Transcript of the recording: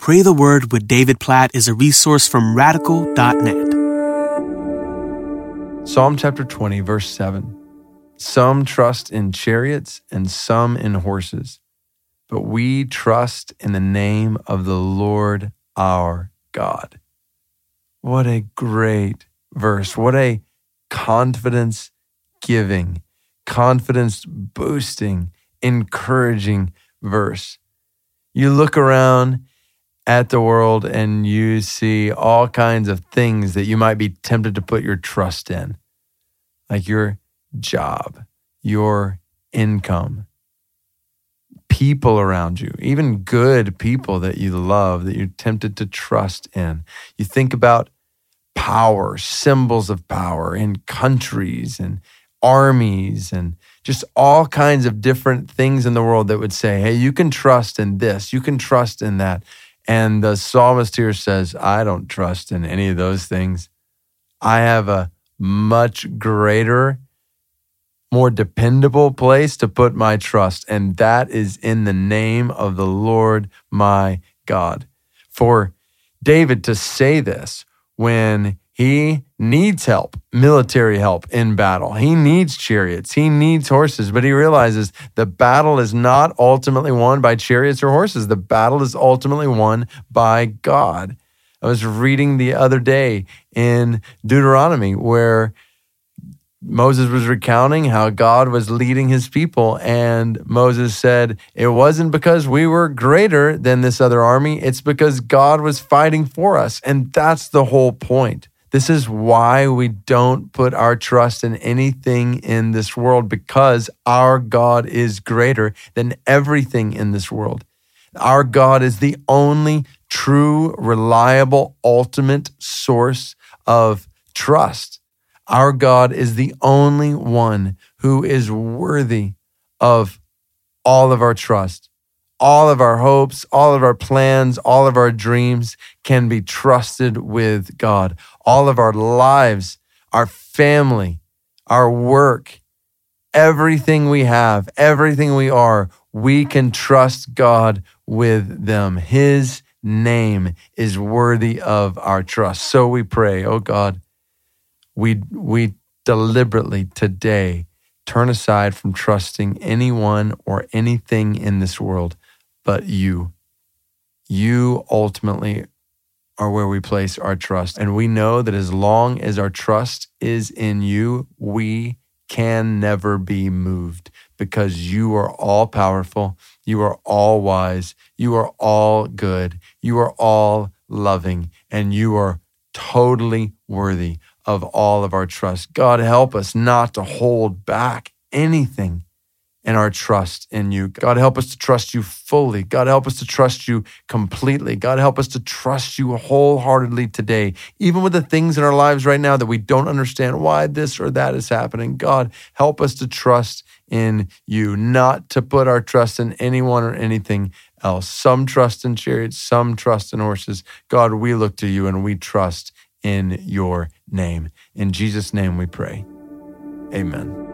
Pray the Word with David Platt is a resource from radical.net. Psalm chapter 20, verse 7. Some trust in chariots and some in horses, but we trust in the name of the Lord our God. What a great verse. What a confidence giving, confidence boosting, encouraging verse. You look around at the world and you see all kinds of things that you might be tempted to put your trust in, like your job, your income, people around you, even good people that you love that you're tempted to trust in. You think about power, symbols of power in countries and armies and just all kinds of different things in the world that would say, hey, you can trust in this, you can trust in that. And the psalmist here says, I don't trust in any of those things. I have a much greater, more dependable place to put my trust, and that is in the name of the Lord my God. For David to say this when he needs help, military help in battle. He needs chariots. He needs horses, but he realizes the battle is not ultimately won by chariots or horses. The battle is ultimately won by God. I was reading the other day in Deuteronomy where Moses was recounting how God was leading his people, and Moses said, It wasn't because we were greater than this other army, it's because God was fighting for us. And that's the whole point. This is why we don't put our trust in anything in this world because our God is greater than everything in this world. Our God is the only true, reliable, ultimate source of trust. Our God is the only one who is worthy of all of our trust all of our hopes, all of our plans, all of our dreams can be trusted with God. All of our lives, our family, our work, everything we have, everything we are, we can trust God with them. His name is worthy of our trust. So we pray, oh God, we, we deliberately today turn aside from trusting anyone or anything in this world but you. You ultimately are where we place our trust. And we know that as long as our trust is in you, we can never be moved because you are all powerful, you are all wise, you are all good, you are all loving, and you are totally worthy of all of our trust. God, help us not to hold back anything and our trust in you. God, help us to trust you fully. God, help us to trust you completely. God, help us to trust you wholeheartedly today, even with the things in our lives right now that we don't understand why this or that is happening. God, help us to trust in you, not to put our trust in anyone or anything else. Some trust in chariots, some trust in horses. God, we look to you and we trust in your name. In Jesus' name we pray. Amen.